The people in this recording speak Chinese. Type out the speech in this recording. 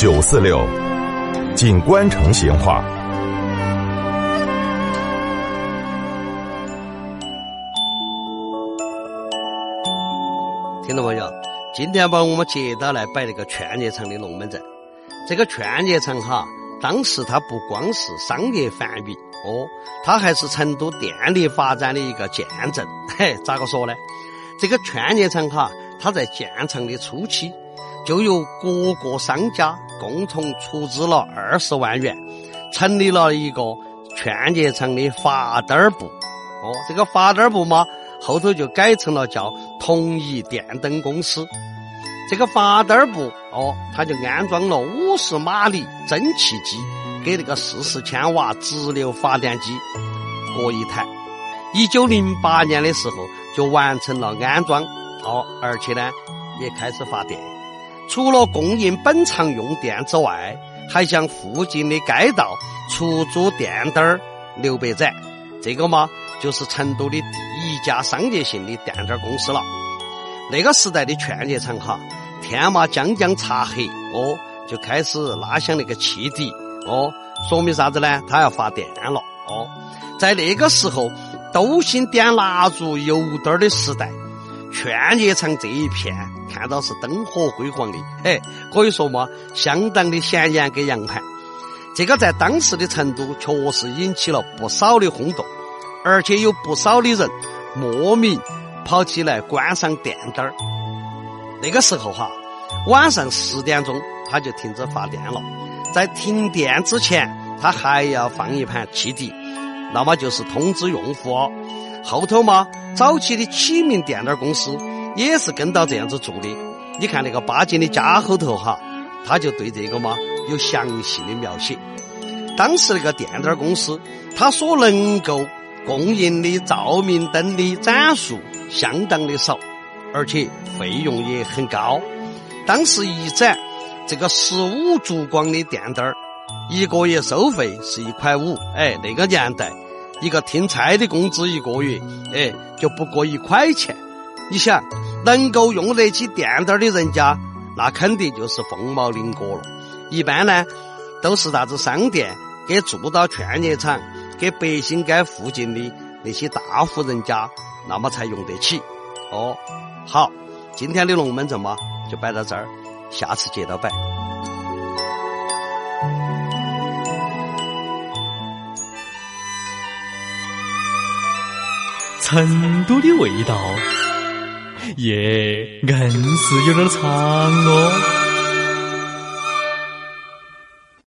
九四六，锦官城闲话。听到没有？今天把我们接到来摆那个劝业场的龙门阵。这个劝业场哈，当时它不光是商业繁荣哦，它还是成都电力发展的一个见证。嘿，咋个说呢？这个劝业场哈，它在建成的初期，就由各个商家共同出资了二十万元，成立了一个劝业场的发灯部。哦，这个发灯部嘛。后头就改成了叫同一电灯公司。这个发灯部哦，他就安装了五十马力蒸汽机，给那个四十千瓦直流发电机各一台。一九零八年的时候就完成了安装哦，而且呢也开始发电。除了供应本厂用电之外，还向附近的街道出租电灯儿六百盏。这个嘛。就是成都的第一家商业性的电灯公司了。那个时代的劝业场哈，天嘛将将擦黑哦，就开始拉响那个汽笛哦，说明啥子呢？他要发电了哦。在那个时候，都兴点蜡烛、油灯的时代，劝业场这一片看到是灯火辉煌的，嘿，可以说嘛，相当的显眼跟洋盘。这个在当时的成都确实引起了不少的轰动。而且有不少的人莫名跑起来观赏电灯儿。那个时候哈，晚上十点钟他就停止发电了。在停电之前，他还要放一盘汽笛，那么就是通知用户。后头嘛，早期的启明电灯公司也是跟到这样子做的。你看那个八斤的家后头哈，他就对这个嘛有详细的描写。当时那个电灯公司，他所能够供应的照明灯的盏数相当的少，而且费用也很高。当时一盏这个十五烛光的电灯，一个月收费是一块五。哎，那个年代，一个听差的工资一个月，哎，就不过一块钱。你想，能够用得起电灯的人家，那肯定就是凤毛麟角了。一般呢，都是啥子商店给住到劝业场。给北新街附近的那些大户人家，那么才用得起。哦，好，今天的龙门阵嘛，就摆到这儿，下次接着摆。成都的味道，耶，硬是有点长哦。